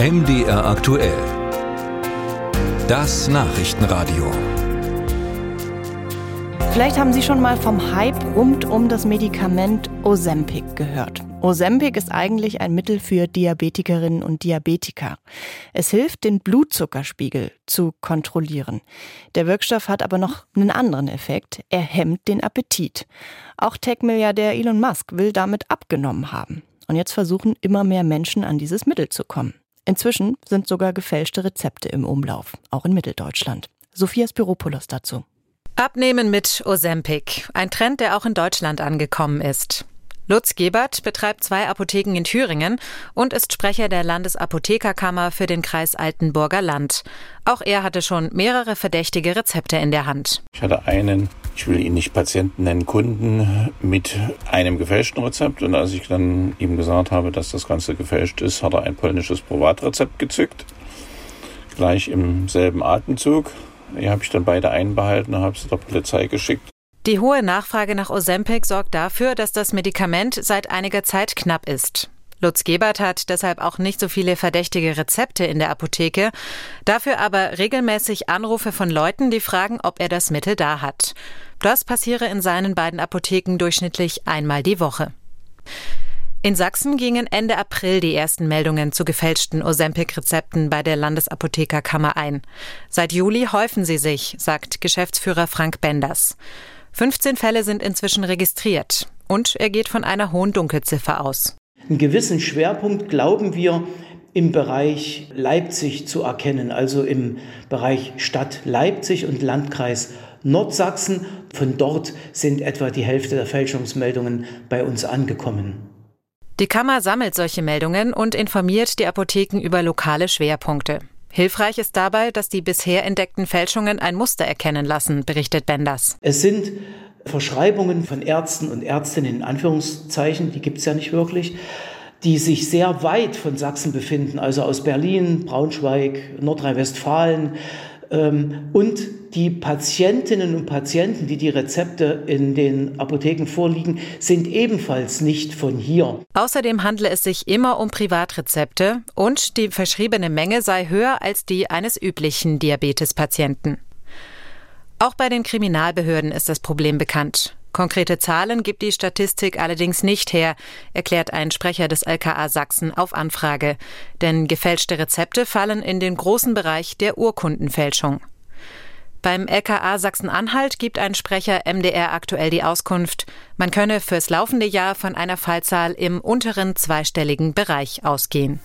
MDR aktuell. Das Nachrichtenradio. Vielleicht haben Sie schon mal vom Hype rund um das Medikament Ozempic gehört. Ozempic ist eigentlich ein Mittel für Diabetikerinnen und Diabetiker. Es hilft, den Blutzuckerspiegel zu kontrollieren. Der Wirkstoff hat aber noch einen anderen Effekt. Er hemmt den Appetit. Auch Tech-Milliardär Elon Musk will damit abgenommen haben. Und jetzt versuchen immer mehr Menschen an dieses Mittel zu kommen. Inzwischen sind sogar gefälschte Rezepte im Umlauf, auch in Mitteldeutschland. Sophia Spiropoulos dazu. Abnehmen mit Ozempic, ein Trend, der auch in Deutschland angekommen ist. Lutz Gebert betreibt zwei Apotheken in Thüringen und ist Sprecher der Landesapothekerkammer für den Kreis Altenburger Land. Auch er hatte schon mehrere verdächtige Rezepte in der Hand. Ich hatte einen, ich will ihn nicht Patienten nennen, Kunden mit einem gefälschten Rezept. Und als ich dann ihm gesagt habe, dass das Ganze gefälscht ist, hat er ein polnisches Privatrezept gezückt. Gleich im selben Atemzug. Die habe ich dann beide einbehalten und habe sie der Polizei geschickt. Die hohe Nachfrage nach Ozempic sorgt dafür, dass das Medikament seit einiger Zeit knapp ist. Lutz Gebert hat deshalb auch nicht so viele verdächtige Rezepte in der Apotheke, dafür aber regelmäßig Anrufe von Leuten, die fragen, ob er das Mittel da hat. Das passiere in seinen beiden Apotheken durchschnittlich einmal die Woche. In Sachsen gingen Ende April die ersten Meldungen zu gefälschten Ozempic-Rezepten bei der Landesapothekerkammer ein. Seit Juli häufen sie sich, sagt Geschäftsführer Frank Benders. 15 Fälle sind inzwischen registriert und er geht von einer hohen Dunkelziffer aus. Einen gewissen Schwerpunkt glauben wir im Bereich Leipzig zu erkennen, also im Bereich Stadt Leipzig und Landkreis Nordsachsen. Von dort sind etwa die Hälfte der Fälschungsmeldungen bei uns angekommen. Die Kammer sammelt solche Meldungen und informiert die Apotheken über lokale Schwerpunkte. Hilfreich ist dabei, dass die bisher entdeckten Fälschungen ein Muster erkennen lassen, berichtet Benders. Es sind Verschreibungen von Ärzten und Ärztinnen in Anführungszeichen, die gibt es ja nicht wirklich, die sich sehr weit von Sachsen befinden, also aus Berlin, Braunschweig, Nordrhein-Westfalen, ähm, und die Patientinnen und Patienten, die die Rezepte in den Apotheken vorliegen, sind ebenfalls nicht von hier. Außerdem handle es sich immer um Privatrezepte und die verschriebene Menge sei höher als die eines üblichen Diabetespatienten. Auch bei den Kriminalbehörden ist das Problem bekannt. Konkrete Zahlen gibt die Statistik allerdings nicht her, erklärt ein Sprecher des LKA Sachsen auf Anfrage. Denn gefälschte Rezepte fallen in den großen Bereich der Urkundenfälschung. Beim LKA Sachsen-Anhalt gibt ein Sprecher MDR aktuell die Auskunft, man könne fürs laufende Jahr von einer Fallzahl im unteren zweistelligen Bereich ausgehen.